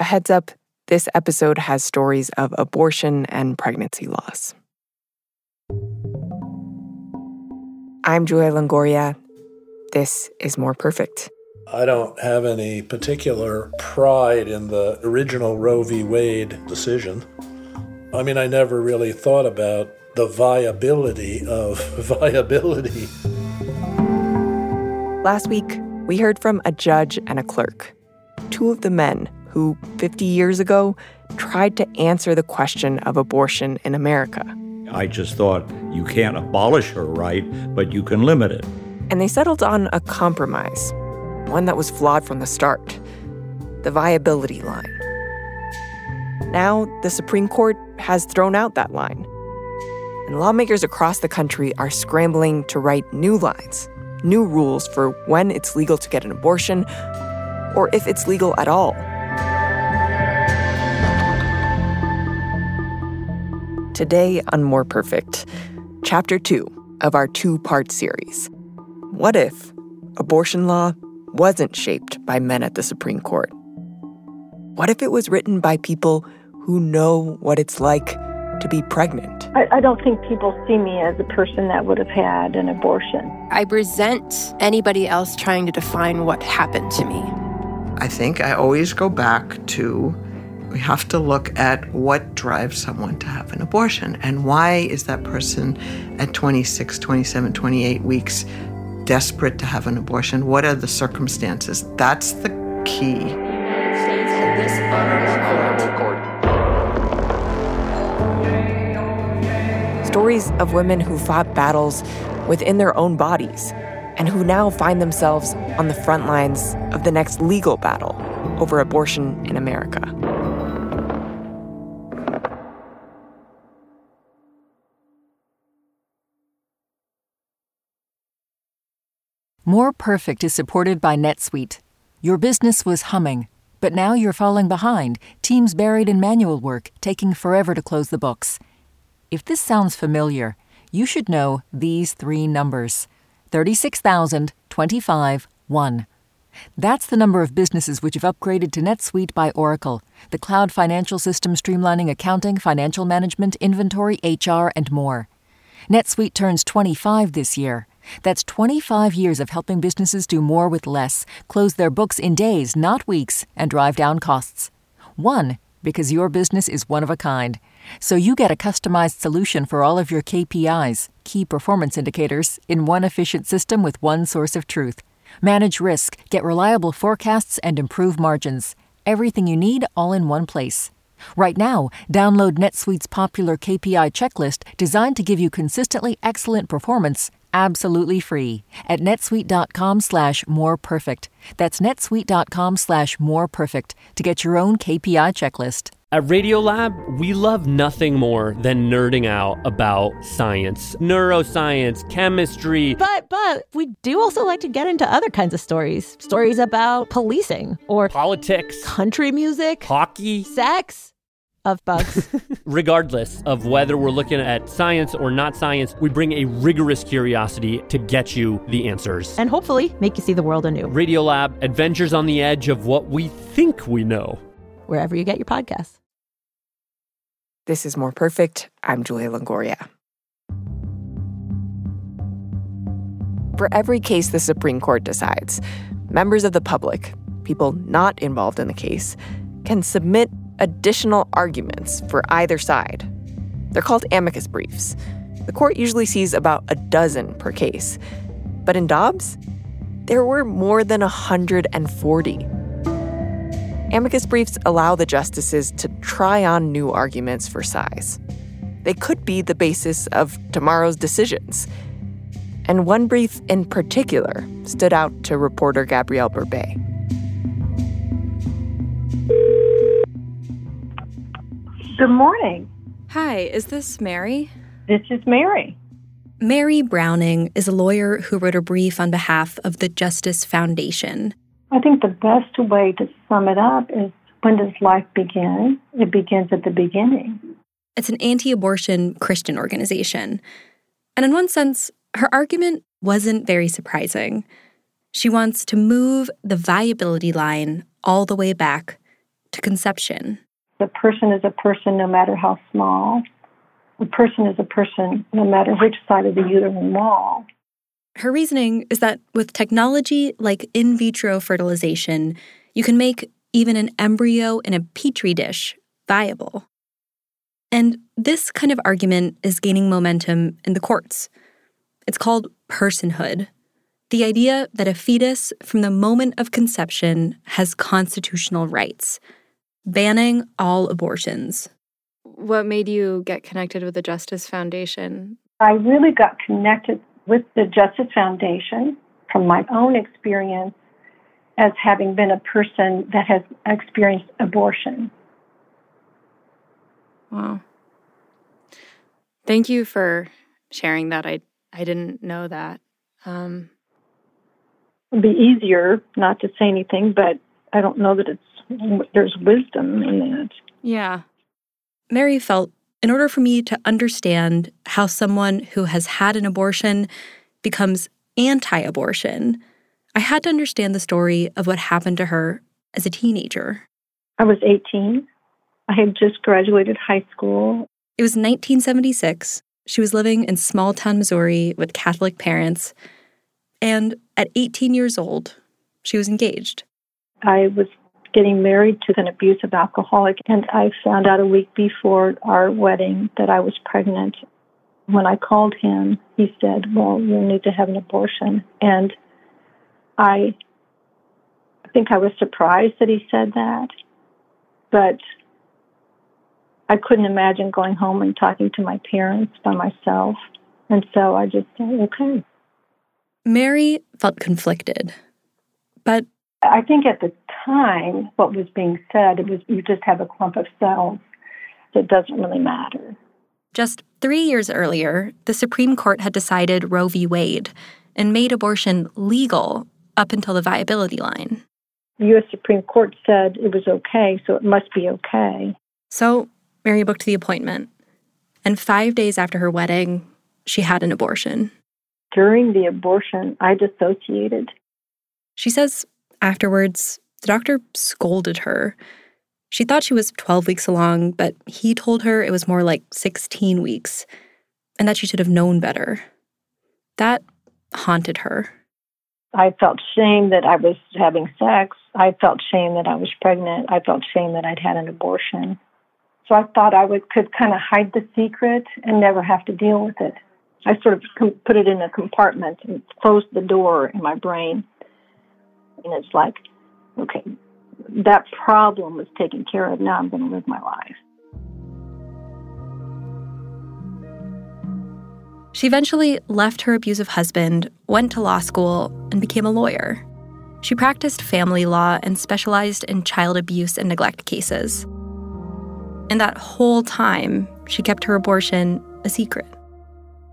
A heads up this episode has stories of abortion and pregnancy loss. I'm Julia Longoria. This is More Perfect. I don't have any particular pride in the original Roe v. Wade decision. I mean, I never really thought about the viability of viability. Last week, we heard from a judge and a clerk, two of the men who, 50 years ago, tried to answer the question of abortion in America. I just thought you can't abolish her right, but you can limit it. And they settled on a compromise, one that was flawed from the start the viability line. Now, the Supreme Court has thrown out that line. And lawmakers across the country are scrambling to write new lines, new rules for when it's legal to get an abortion, or if it's legal at all. Today on More Perfect, Chapter 2 of our two part series. What if abortion law wasn't shaped by men at the Supreme Court? What if it was written by people who know what it's like to be pregnant? I, I, don't think people see me as a person that would have had an abortion. I resent anybody else trying to define what happened to me. I think I always go back to we have to look at what drives someone to have an abortion and why is that person at 26, 27, 28 weeks desperate to have an abortion? What are the circumstances? That's the key. Stories of women who fought battles within their own bodies and who now find themselves on the front lines of the next legal battle over abortion in America. More Perfect is supported by NetSuite. Your business was humming, but now you're falling behind, teams buried in manual work, taking forever to close the books. If this sounds familiar, you should know these three numbers 36,000, 25, 1. That's the number of businesses which have upgraded to NetSuite by Oracle, the cloud financial system streamlining accounting, financial management, inventory, HR, and more. NetSuite turns 25 this year. That's 25 years of helping businesses do more with less, close their books in days, not weeks, and drive down costs. One, because your business is one of a kind. So you get a customized solution for all of your KPIs, key performance indicators, in one efficient system with one source of truth. Manage risk, get reliable forecasts, and improve margins. Everything you need all in one place. Right now, download NetSuite's popular KPI checklist designed to give you consistently excellent performance absolutely free at netsuite.com slash more perfect. That's netsuite.com slash more perfect to get your own KPI checklist. At Radiolab, we love nothing more than nerding out about science, neuroscience, chemistry. But but we do also like to get into other kinds of stories. Stories about policing or politics, country music, hockey, sex of bugs. Regardless of whether we're looking at science or not science, we bring a rigorous curiosity to get you the answers. And hopefully make you see the world anew. Radiolab, adventures on the edge of what we think we know. Wherever you get your podcasts. This is More Perfect. I'm Julia Longoria. For every case the Supreme Court decides, members of the public, people not involved in the case, can submit additional arguments for either side. They're called amicus briefs. The court usually sees about a dozen per case. But in Dobbs, there were more than 140. Amicus briefs allow the justices to try on new arguments for size. They could be the basis of tomorrow's decisions. And one brief in particular stood out to reporter Gabrielle Berbey. Good morning. Hi, is this Mary? This is Mary. Mary Browning is a lawyer who wrote a brief on behalf of the Justice Foundation. I think the best way to sum it up is when does life begin? It begins at the beginning. It's an anti abortion Christian organization. And in one sense, her argument wasn't very surprising. She wants to move the viability line all the way back to conception. The person is a person no matter how small. A person is a person no matter which side of the uterine wall. Her reasoning is that with technology like in vitro fertilization, you can make even an embryo in a petri dish viable. And this kind of argument is gaining momentum in the courts. It's called personhood the idea that a fetus from the moment of conception has constitutional rights, banning all abortions. What made you get connected with the Justice Foundation? I really got connected with the Justice Foundation from my own experience as having been a person that has experienced abortion. Wow. Thank you for sharing that. I I didn't know that. Um, It'd be easier not to say anything, but I don't know that it's there's wisdom in that. Yeah. Mary felt in order for me to understand how someone who has had an abortion becomes anti abortion, I had to understand the story of what happened to her as a teenager. I was 18. I had just graduated high school. It was 1976. She was living in small town Missouri with Catholic parents. And at 18 years old, she was engaged. I was getting married to an abusive alcoholic, and I found out a week before our wedding that I was pregnant. When I called him, he said, Well, you'll need to have an abortion. And I, I think I was surprised that he said that, but I couldn't imagine going home and talking to my parents by myself. And so I just said, okay. Mary felt conflicted, but I think at the time, what was being said, it was you just have a clump of cells. So it doesn't really matter. Just three years earlier, the Supreme Court had decided Roe v. Wade and made abortion legal up until the viability line. The U.S. Supreme Court said it was okay, so it must be okay. So Mary booked the appointment. And five days after her wedding, she had an abortion. During the abortion, I dissociated. She says afterwards, the doctor scolded her. She thought she was 12 weeks along, but he told her it was more like 16 weeks and that she should have known better. That haunted her. I felt shame that I was having sex. I felt shame that I was pregnant. I felt shame that I'd had an abortion. So I thought I would could kind of hide the secret and never have to deal with it. I sort of put it in a compartment and closed the door in my brain. And it's like, okay, that problem was taken care of. Now I'm going to live my life. She eventually left her abusive husband, went to law school, and became a lawyer. She practiced family law and specialized in child abuse and neglect cases. And that whole time, she kept her abortion a secret.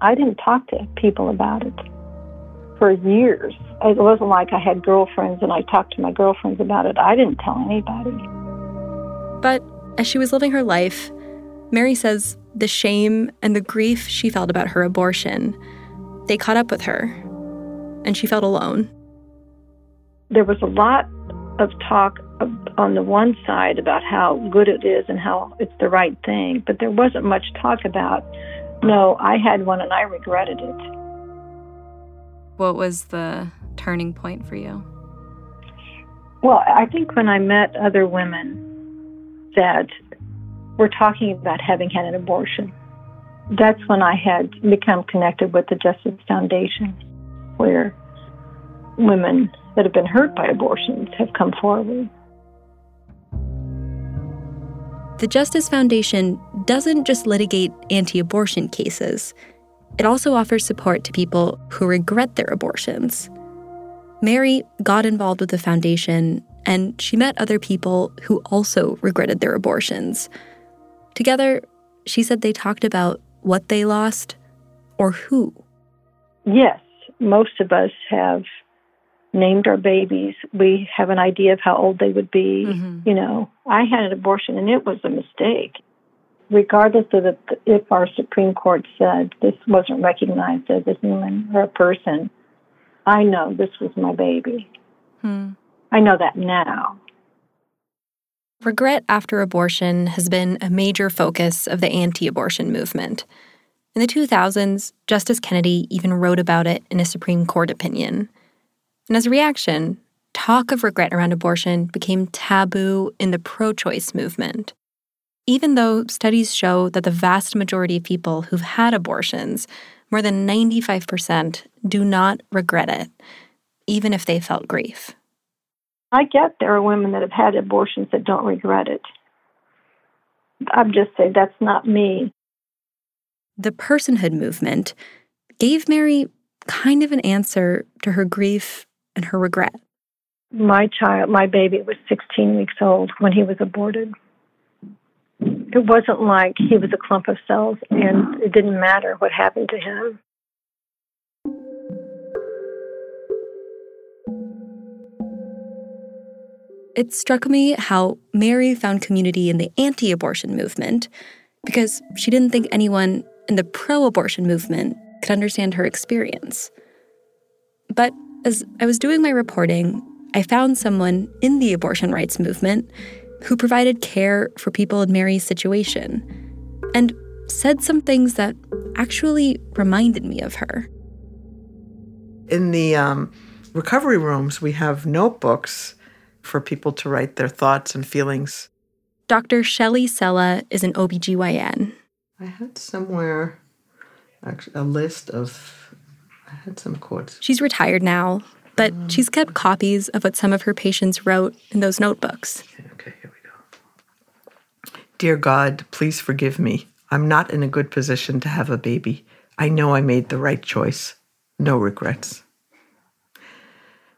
I didn't talk to people about it for years. It wasn't like I had girlfriends and I talked to my girlfriends about it. I didn't tell anybody. But as she was living her life, Mary says the shame and the grief she felt about her abortion, they caught up with her, and she felt alone. There was a lot of talk on the one side about how good it is and how it's the right thing, but there wasn't much talk about no, I had one and I regretted it. What was the turning point for you? Well, I think when I met other women that were talking about having had an abortion, that's when I had become connected with the Justice Foundation, where women that have been hurt by abortions have come forward. The Justice Foundation doesn't just litigate anti abortion cases, it also offers support to people who regret their abortions. Mary got involved with the foundation and she met other people who also regretted their abortions. Together, she said they talked about what they lost or who. Yes, most of us have named our babies. We have an idea of how old they would be. Mm-hmm. You know, I had an abortion and it was a mistake. Regardless of the, if our Supreme Court said this wasn't recognized as a human or a person, I know this was my baby. Hmm. I know that now. Regret after abortion has been a major focus of the anti abortion movement. In the 2000s, Justice Kennedy even wrote about it in a Supreme Court opinion. And as a reaction, talk of regret around abortion became taboo in the pro choice movement. Even though studies show that the vast majority of people who've had abortions, more than 95%, do not regret it, even if they felt grief. I get there are women that have had abortions that don't regret it. I'm just saying that's not me. The personhood movement gave Mary kind of an answer to her grief and her regret. My child, my baby, was 16 weeks old when he was aborted. It wasn't like he was a clump of cells and it didn't matter what happened to him. It struck me how Mary found community in the anti abortion movement because she didn't think anyone in the pro abortion movement could understand her experience. But as I was doing my reporting, I found someone in the abortion rights movement who provided care for people in Mary's situation and said some things that actually reminded me of her. In the um, recovery rooms, we have notebooks for people to write their thoughts and feelings. Dr. Shelly Sella is an OBGYN. I had somewhere actually a list of I had some quotes. She's retired now, but um, she's kept copies of what some of her patients wrote in those notebooks. Okay, okay, here we go. Dear God, please forgive me. I'm not in a good position to have a baby. I know I made the right choice. No regrets.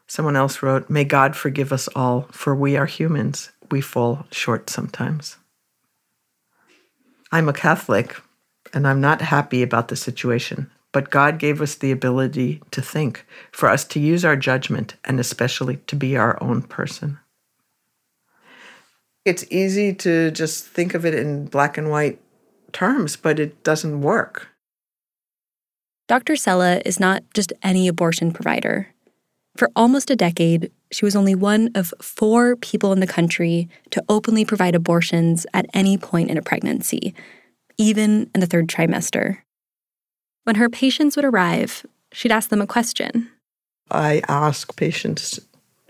Someone else wrote, May God forgive us all, for we are humans. We fall short sometimes. I'm a Catholic, and I'm not happy about the situation, but God gave us the ability to think, for us to use our judgment, and especially to be our own person. It's easy to just think of it in black and white terms, but it doesn't work. Dr. Sella is not just any abortion provider. For almost a decade, she was only one of four people in the country to openly provide abortions at any point in a pregnancy, even in the third trimester. When her patients would arrive, she'd ask them a question. I ask patients,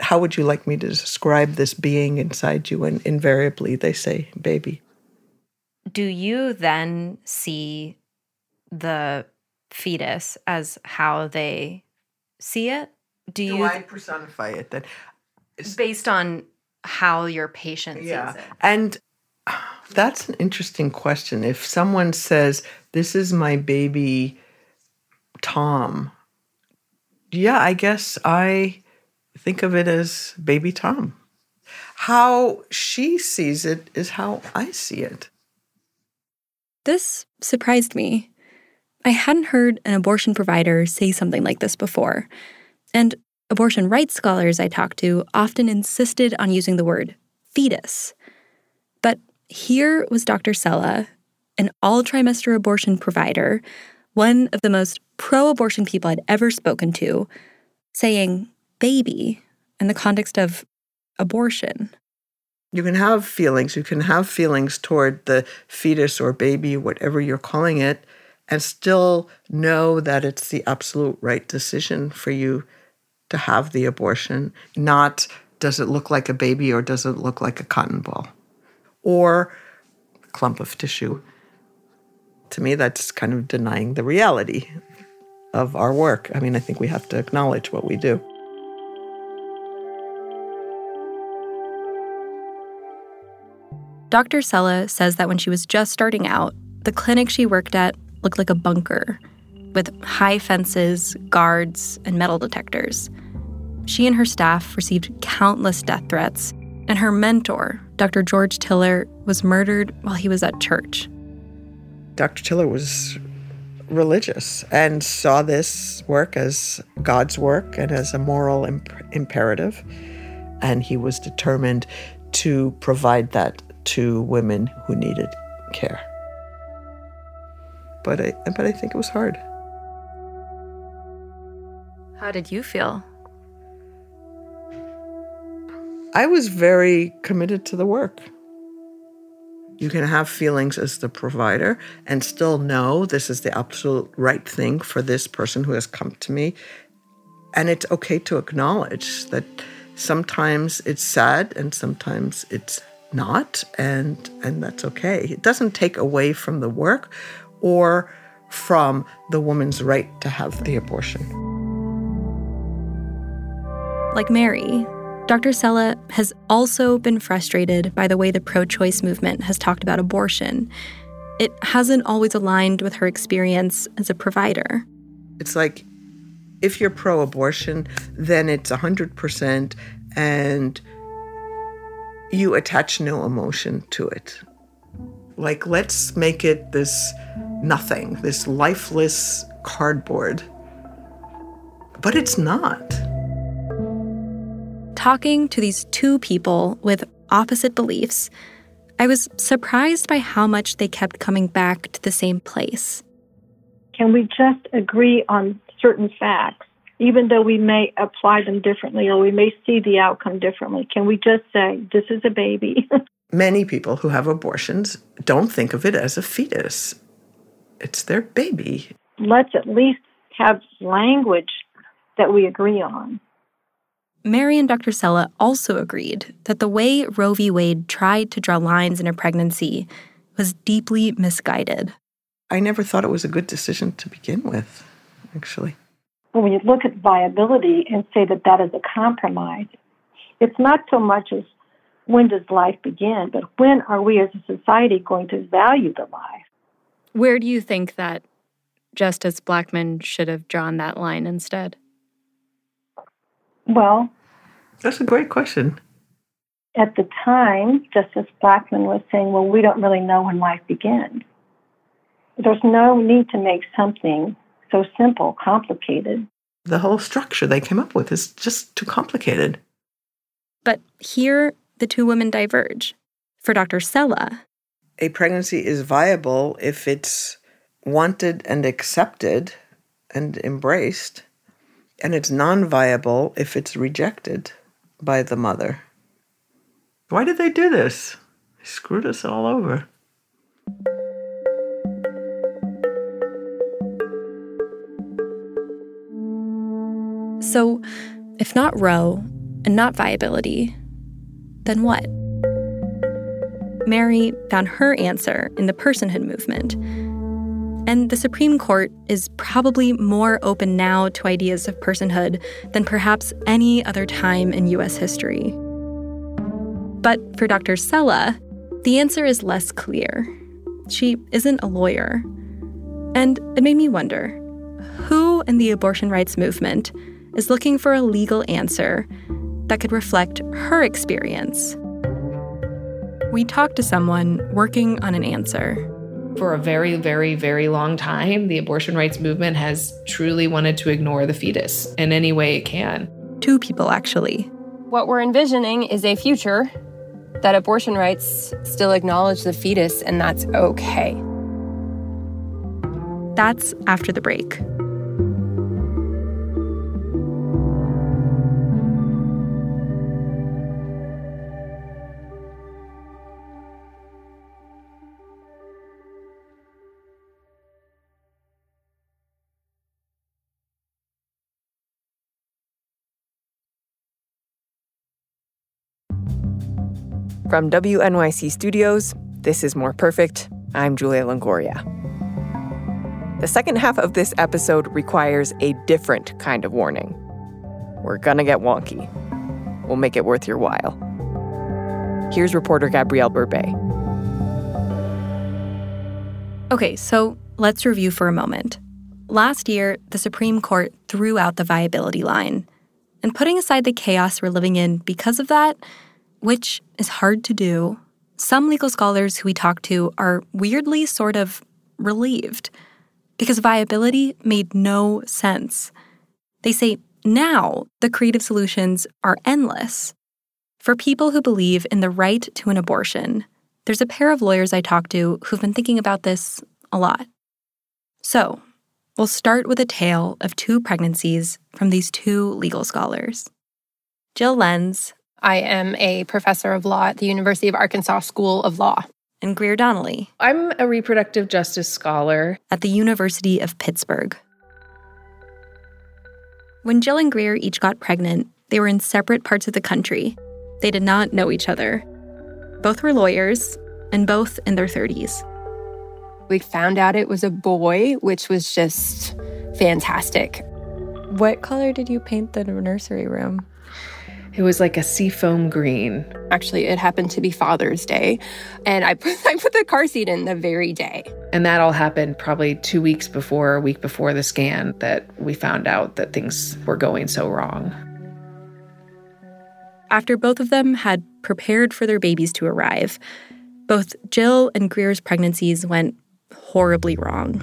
How would you like me to describe this being inside you? And invariably they say, Baby. Do you then see the fetus as how they see it? do you do I personify it then? based on how your patient yeah. sees it? And that's an interesting question. If someone says, This is my baby Tom, yeah, I guess I think of it as baby Tom. How she sees it is how I see it. This surprised me. I hadn't heard an abortion provider say something like this before. And abortion rights scholars I talked to often insisted on using the word fetus. But here was Dr. Sella, an all trimester abortion provider, one of the most pro abortion people I'd ever spoken to, saying baby in the context of abortion. You can have feelings. You can have feelings toward the fetus or baby, whatever you're calling it, and still know that it's the absolute right decision for you to have the abortion, not does it look like a baby or does it look like a cotton ball or a clump of tissue. To me, that's kind of denying the reality of our work. I mean, I think we have to acknowledge what we do. Dr. Sella says that when she was just starting out, the clinic she worked at looked like a bunker with high fences, guards, and metal detectors. She and her staff received countless death threats, and her mentor, Dr. George Tiller, was murdered while he was at church. Dr. Tiller was religious and saw this work as God's work and as a moral imp- imperative. And he was determined to provide that to women who needed care. But I, but I think it was hard. How did you feel? I was very committed to the work. You can have feelings as the provider and still know this is the absolute right thing for this person who has come to me. And it's okay to acknowledge that sometimes it's sad and sometimes it's not and and that's okay. It doesn't take away from the work or from the woman's right to have the abortion. Like Mary, Dr. Sella has also been frustrated by the way the pro choice movement has talked about abortion. It hasn't always aligned with her experience as a provider. It's like if you're pro abortion, then it's 100% and you attach no emotion to it. Like, let's make it this nothing, this lifeless cardboard. But it's not talking to these two people with opposite beliefs, I was surprised by how much they kept coming back to the same place. Can we just agree on certain facts, even though we may apply them differently or we may see the outcome differently? Can we just say, this is a baby? Many people who have abortions don't think of it as a fetus, it's their baby. Let's at least have language that we agree on. Mary and Dr. Sella also agreed that the way Roe v. Wade tried to draw lines in a pregnancy was deeply misguided. I never thought it was a good decision to begin with, actually. When you look at viability and say that that is a compromise, it's not so much as when does life begin, but when are we as a society going to value the life? Where do you think that Justice Blackmun should have drawn that line instead? Well, that's a great question. At the time, Justice Blackmun was saying, well, we don't really know when life begins. There's no need to make something so simple complicated. The whole structure they came up with is just too complicated. But here, the two women diverge. For Dr. Sella, a pregnancy is viable if it's wanted and accepted and embraced, and it's non viable if it's rejected by the mother. Why did they do this? They screwed us all over. So, if not Roe and not viability, then what? Mary found her answer in the personhood movement. And the Supreme Court is probably more open now to ideas of personhood than perhaps any other time in US history. But for Dr. Sella, the answer is less clear. She isn't a lawyer. And it made me wonder who in the abortion rights movement is looking for a legal answer that could reflect her experience? We talked to someone working on an answer. For a very, very, very long time, the abortion rights movement has truly wanted to ignore the fetus in any way it can. Two people, actually. What we're envisioning is a future that abortion rights still acknowledge the fetus, and that's okay. That's after the break. From WNYC Studios, this is More Perfect. I'm Julia Longoria. The second half of this episode requires a different kind of warning. We're gonna get wonky. We'll make it worth your while. Here's reporter Gabrielle Berbey. Okay, so let's review for a moment. Last year, the Supreme Court threw out the viability line. And putting aside the chaos we're living in because of that, which is hard to do, some legal scholars who we talk to are weirdly sort of relieved because viability made no sense. They say now the creative solutions are endless. For people who believe in the right to an abortion, there's a pair of lawyers I talked to who've been thinking about this a lot. So, we'll start with a tale of two pregnancies from these two legal scholars. Jill Lens I am a professor of law at the University of Arkansas School of Law. and Greer Donley. I'm a reproductive justice scholar at the University of Pittsburgh. When Jill and Greer each got pregnant, they were in separate parts of the country. They did not know each other. Both were lawyers, and both in their 30s. We found out it was a boy, which was just fantastic. What color did you paint the nursery room? It was like a seafoam green. Actually, it happened to be Father's Day, and I put, I put the car seat in the very day. And that all happened probably two weeks before, a week before the scan, that we found out that things were going so wrong. After both of them had prepared for their babies to arrive, both Jill and Greer's pregnancies went horribly wrong.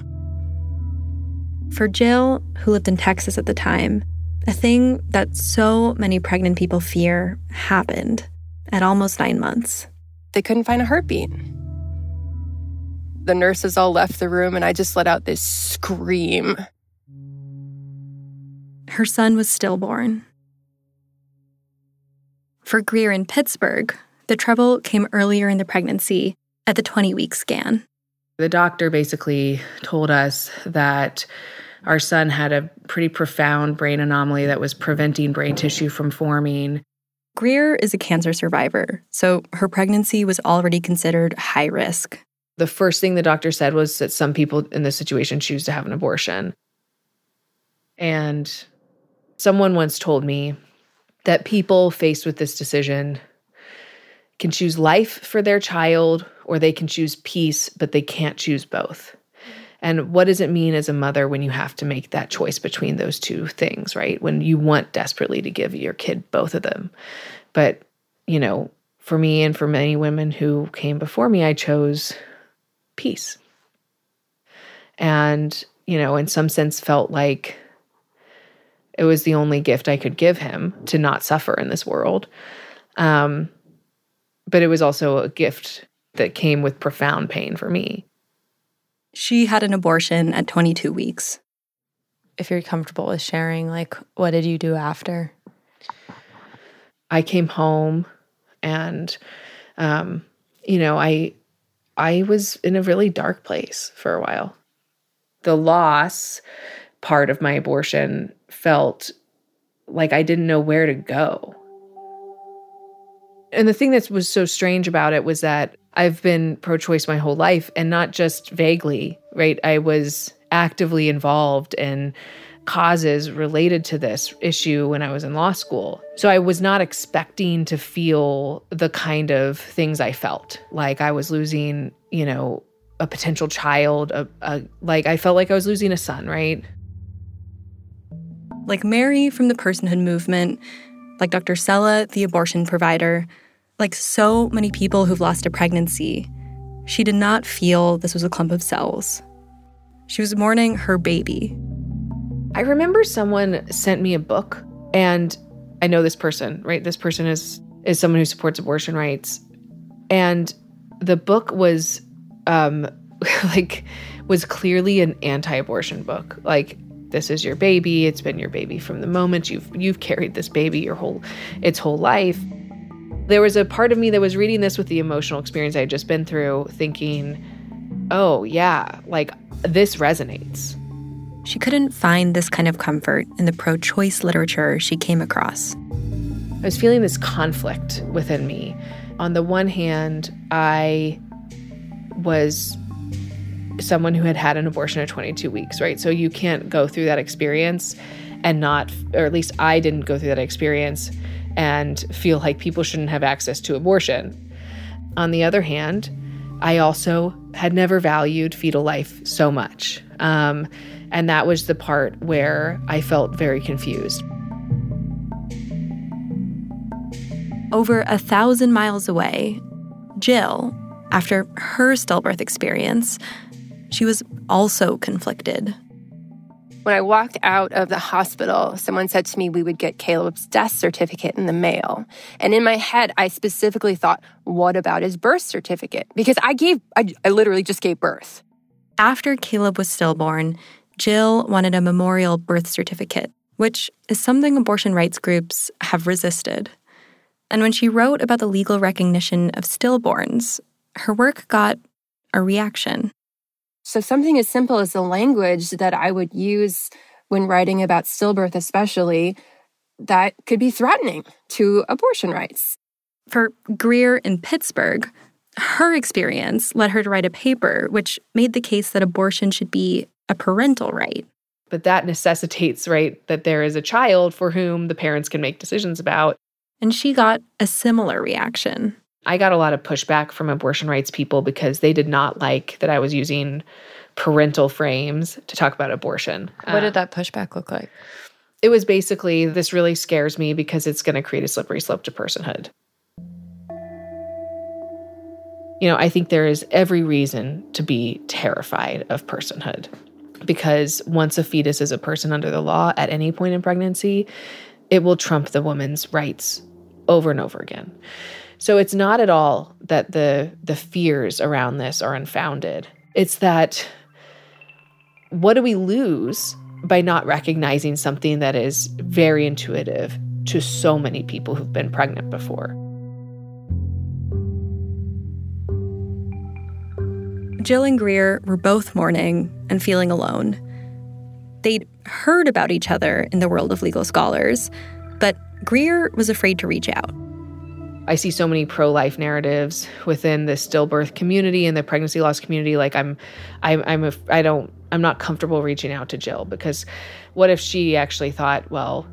For Jill, who lived in Texas at the time, a thing that so many pregnant people fear happened at almost nine months. They couldn't find a heartbeat. The nurses all left the room, and I just let out this scream. Her son was stillborn. For Greer in Pittsburgh, the trouble came earlier in the pregnancy at the 20 week scan. The doctor basically told us that our son had a pretty profound brain anomaly that was preventing brain tissue from forming. Greer is a cancer survivor, so her pregnancy was already considered high risk. The first thing the doctor said was that some people in this situation choose to have an abortion. And someone once told me that people faced with this decision can choose life for their child or they can choose peace, but they can't choose both. And what does it mean as a mother when you have to make that choice between those two things, right? When you want desperately to give your kid both of them. But, you know, for me and for many women who came before me, I chose peace. And, you know, in some sense felt like it was the only gift I could give him to not suffer in this world. Um, but it was also a gift that came with profound pain for me. She had an abortion at 22 weeks. If you're comfortable with sharing, like, what did you do after? I came home and, um, you know, I, I was in a really dark place for a while. The loss part of my abortion felt like I didn't know where to go. And the thing that was so strange about it was that I've been pro choice my whole life and not just vaguely, right? I was actively involved in causes related to this issue when I was in law school. So I was not expecting to feel the kind of things I felt. Like I was losing, you know, a potential child, a, a, like I felt like I was losing a son, right? Like Mary from the personhood movement, like Dr. Sella, the abortion provider, like so many people who've lost a pregnancy, she did not feel this was a clump of cells. She was mourning her baby. I remember someone sent me a book, and I know this person, right? This person is is someone who supports abortion rights, and the book was, um, like, was clearly an anti-abortion book. Like, this is your baby. It's been your baby from the moment you've you've carried this baby your whole its whole life. There was a part of me that was reading this with the emotional experience I had just been through, thinking, oh, yeah, like this resonates. She couldn't find this kind of comfort in the pro choice literature she came across. I was feeling this conflict within me. On the one hand, I was someone who had had an abortion at 22 weeks, right? So you can't go through that experience and not, or at least I didn't go through that experience and feel like people shouldn't have access to abortion. On the other hand, I also had never valued fetal life so much. Um, and that was the part where I felt very confused. Over a thousand miles away, Jill, after her stillbirth experience, she was also conflicted. When I walked out of the hospital, someone said to me we would get Caleb's death certificate in the mail. And in my head, I specifically thought, what about his birth certificate? Because I gave, I, I literally just gave birth. After Caleb was stillborn, Jill wanted a memorial birth certificate, which is something abortion rights groups have resisted. And when she wrote about the legal recognition of stillborns, her work got a reaction. So, something as simple as the language that I would use when writing about stillbirth, especially, that could be threatening to abortion rights. For Greer in Pittsburgh, her experience led her to write a paper which made the case that abortion should be a parental right. But that necessitates, right, that there is a child for whom the parents can make decisions about. And she got a similar reaction. I got a lot of pushback from abortion rights people because they did not like that I was using parental frames to talk about abortion. What did uh, that pushback look like? It was basically this really scares me because it's going to create a slippery slope to personhood. You know, I think there is every reason to be terrified of personhood because once a fetus is a person under the law at any point in pregnancy, it will trump the woman's rights over and over again. So it's not at all that the the fears around this are unfounded. It's that what do we lose by not recognizing something that is very intuitive to so many people who've been pregnant before? Jill and Greer were both mourning and feeling alone. They'd heard about each other in the world of legal scholars, but Greer was afraid to reach out. I see so many pro-life narratives within the stillbirth community and the pregnancy loss community. Like I'm, I'm, I'm, a, I don't, I'm not comfortable reaching out to Jill because what if she actually thought, well,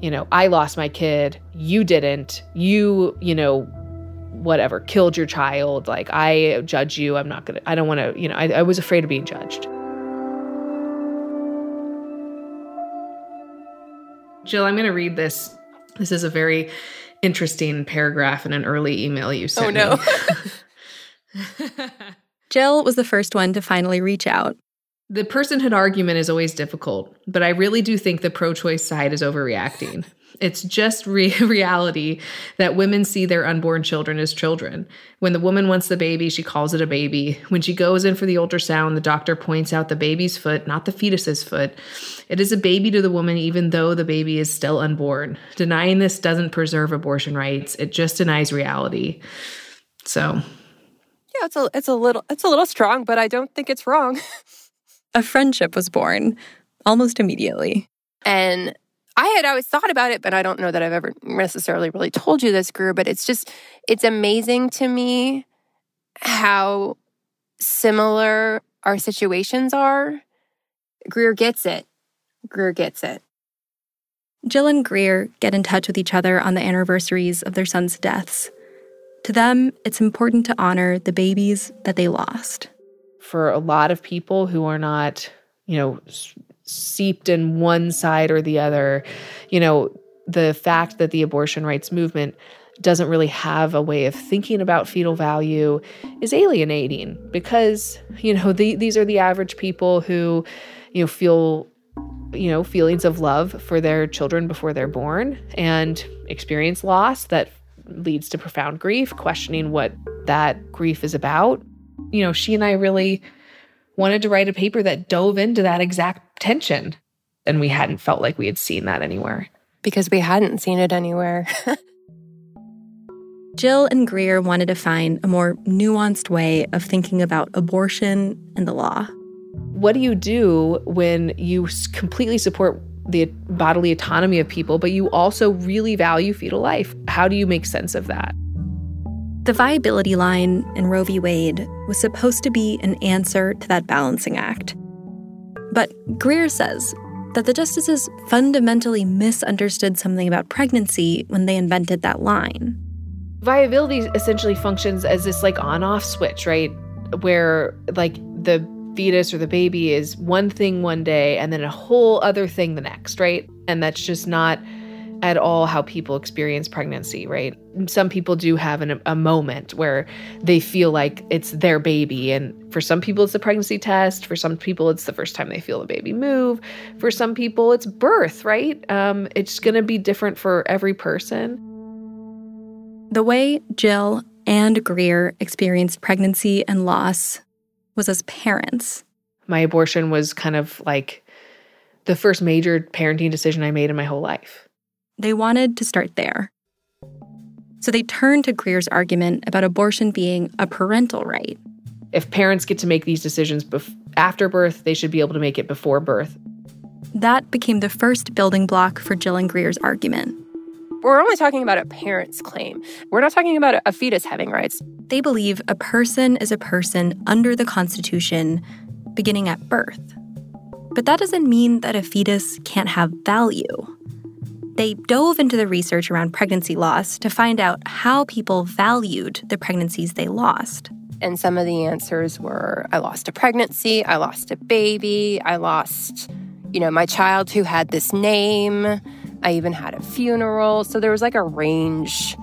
you know, I lost my kid, you didn't, you, you know, whatever, killed your child. Like I judge you. I'm not gonna. I don't want to. You know, I, I was afraid of being judged. Jill, I'm going to read this. This is a very interesting paragraph in an early email you sent. Oh no. Jill was the first one to finally reach out. The personhood argument is always difficult, but I really do think the pro choice side is overreacting. It's just re- reality that women see their unborn children as children. When the woman wants the baby, she calls it a baby. When she goes in for the ultrasound, the doctor points out the baby's foot, not the fetus's foot. It is a baby to the woman, even though the baby is still unborn. Denying this doesn't preserve abortion rights, it just denies reality. So. Yeah, it's a, it's a little it's a little strong, but I don't think it's wrong. a friendship was born almost immediately. And I had always thought about it, but I don't know that I've ever necessarily really told you this, Greer. But it's just, it's amazing to me how similar our situations are. Greer gets it. Greer gets it. Jill and Greer get in touch with each other on the anniversaries of their sons' deaths. To them, it's important to honor the babies that they lost. For a lot of people who are not, you know, seeped in one side or the other. You know, the fact that the abortion rights movement doesn't really have a way of thinking about fetal value is alienating because, you know, the, these are the average people who, you know, feel you know feelings of love for their children before they're born and experience loss that leads to profound grief questioning what that grief is about you know she and i really wanted to write a paper that dove into that exact tension. And we hadn't felt like we had seen that anywhere. Because we hadn't seen it anywhere. Jill and Greer wanted to find a more nuanced way of thinking about abortion and the law. What do you do when you completely support the bodily autonomy of people, but you also really value fetal life? How do you make sense of that? The viability line in Roe v. Wade was supposed to be an answer to that balancing act. But Greer says that the justices fundamentally misunderstood something about pregnancy when they invented that line. Viability essentially functions as this like on off switch, right? Where like the fetus or the baby is one thing one day and then a whole other thing the next, right? And that's just not at all how people experience pregnancy, right? Some people do have an, a moment where they feel like it's their baby. And for some people, it's a pregnancy test. For some people, it's the first time they feel the baby move. For some people, it's birth, right? Um, it's going to be different for every person. The way Jill and Greer experienced pregnancy and loss was as parents. My abortion was kind of like the first major parenting decision I made in my whole life. They wanted to start there. So they turned to Greer's argument about abortion being a parental right. If parents get to make these decisions bef- after birth, they should be able to make it before birth. That became the first building block for Jill and Greer's argument. We're only talking about a parent's claim. We're not talking about a fetus having rights. They believe a person is a person under the Constitution beginning at birth. But that doesn't mean that a fetus can't have value. They dove into the research around pregnancy loss to find out how people valued the pregnancies they lost. And some of the answers were I lost a pregnancy, I lost a baby, I lost, you know, my child who had this name. I even had a funeral. So there was like a range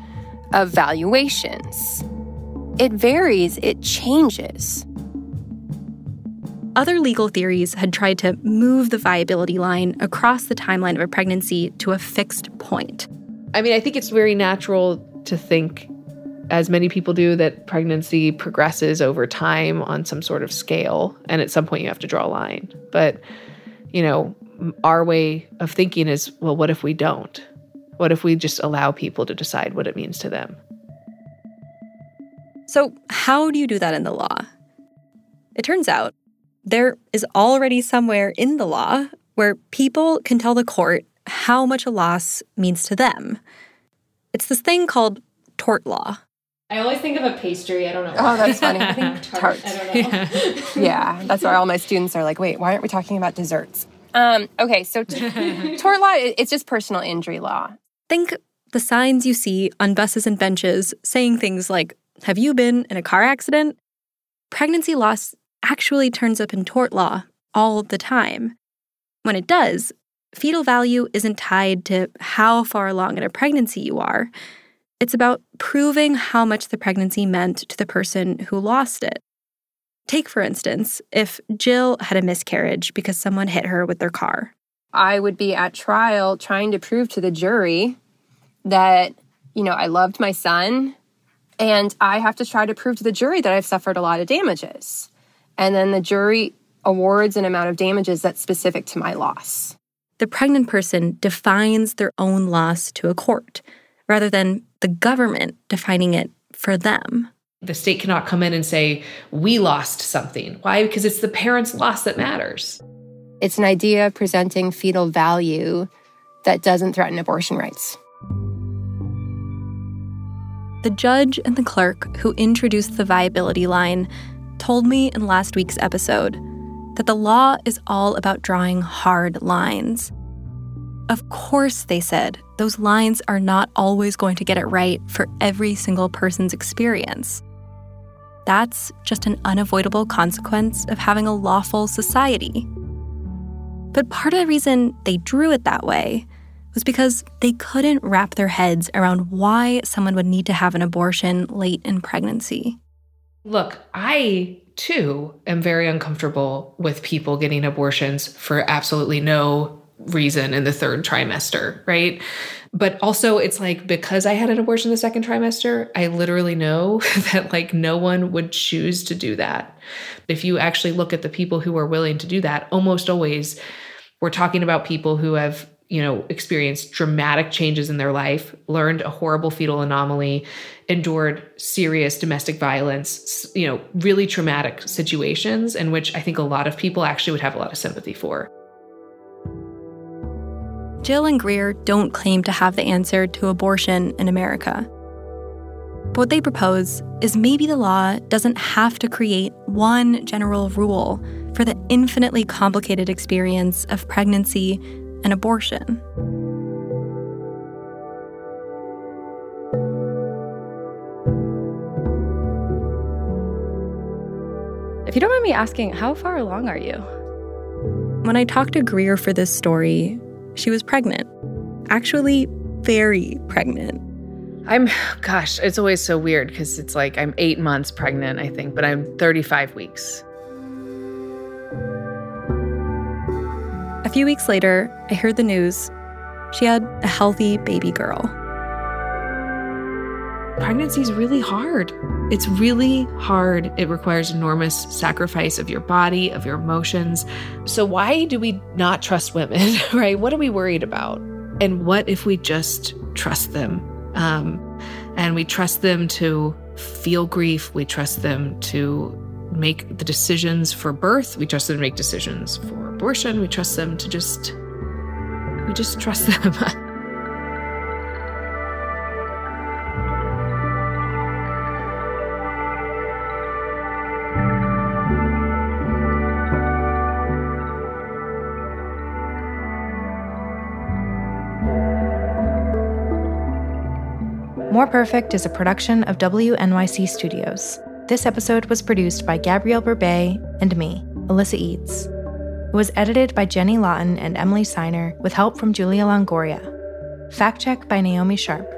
of valuations. It varies, it changes. Other legal theories had tried to move the viability line across the timeline of a pregnancy to a fixed point. I mean, I think it's very natural to think, as many people do, that pregnancy progresses over time on some sort of scale. And at some point, you have to draw a line. But, you know, our way of thinking is well, what if we don't? What if we just allow people to decide what it means to them? So, how do you do that in the law? It turns out there is already somewhere in the law where people can tell the court how much a loss means to them. It's this thing called tort law. I always think of a pastry. I don't know. Oh, that's funny. I think tart. I don't know. yeah, that's why all my students are like, wait, why aren't we talking about desserts? Um, okay, so t- tort law, it's just personal injury law. Think the signs you see on buses and benches saying things like, Have you been in a car accident? Pregnancy loss actually turns up in tort law all the time. When it does, fetal value isn't tied to how far along in a pregnancy you are. It's about proving how much the pregnancy meant to the person who lost it. Take, for instance, if Jill had a miscarriage because someone hit her with their car. I would be at trial trying to prove to the jury that, you know, I loved my son, and I have to try to prove to the jury that I've suffered a lot of damages. And then the jury awards an amount of damages that's specific to my loss. The pregnant person defines their own loss to a court rather than the government defining it for them. The state cannot come in and say, we lost something. Why? Because it's the parent's loss that matters. It's an idea of presenting fetal value that doesn't threaten abortion rights. The judge and the clerk who introduced the viability line told me in last week's episode that the law is all about drawing hard lines. Of course, they said, those lines are not always going to get it right for every single person's experience. That's just an unavoidable consequence of having a lawful society. But part of the reason they drew it that way was because they couldn't wrap their heads around why someone would need to have an abortion late in pregnancy. Look, I too am very uncomfortable with people getting abortions for absolutely no reason in the third trimester, right? But also, it's like because I had an abortion the second trimester, I literally know that like no one would choose to do that. If you actually look at the people who are willing to do that, almost always we're talking about people who have you know, experienced dramatic changes in their life, learned a horrible fetal anomaly, endured serious domestic violence, you know, really traumatic situations in which I think a lot of people actually would have a lot of sympathy for. Jill and Greer don't claim to have the answer to abortion in America. But what they propose is maybe the law doesn't have to create one general rule for the infinitely complicated experience of pregnancy and abortion. If you don't mind me asking, how far along are you? When I talked to Greer for this story, she was pregnant. Actually, very pregnant. I'm, gosh, it's always so weird because it's like I'm eight months pregnant, I think, but I'm 35 weeks. A few weeks later, I heard the news. She had a healthy baby girl. Pregnancy is really hard. It's really hard. It requires enormous sacrifice of your body, of your emotions. So, why do we not trust women, right? What are we worried about? And what if we just trust them? Um, And we trust them to feel grief. We trust them to make the decisions for birth. We trust them to make decisions for abortion. We trust them to just, we just trust them. More Perfect is a production of WNYC Studios. This episode was produced by Gabrielle Berbey and me, Alyssa Edes. It was edited by Jenny Lawton and Emily Siner with help from Julia Longoria. Fact check by Naomi Sharp.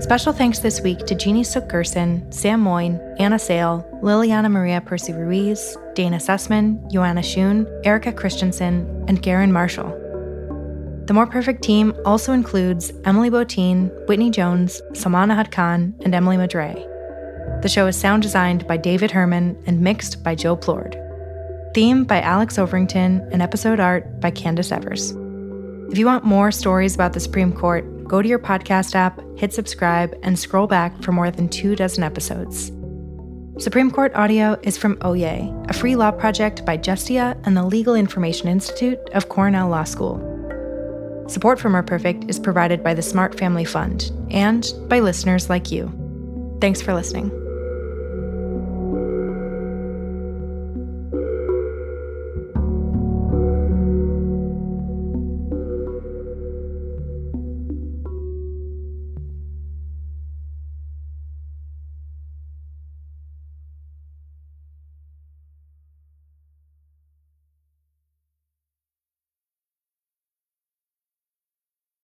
Special thanks this week to Jeannie Suk Gersen, Sam Moyn, Anna Sale, Liliana Maria Percy Ruiz, Dana Sussman, Joanna Schoon, Erica Christensen, and Garen Marshall. The More Perfect team also includes Emily Botein, Whitney Jones, Salman Ahad Khan, and Emily Madre. The show is sound designed by David Herman and mixed by Joe Plourde. Theme by Alex Overington and episode art by Candace Evers. If you want more stories about the Supreme Court, go to your podcast app, hit subscribe, and scroll back for more than two dozen episodes. Supreme Court audio is from Oyez, a free law project by Justia and the Legal Information Institute of Cornell Law School. Support for More Perfect is provided by the Smart Family Fund and by listeners like you. Thanks for listening.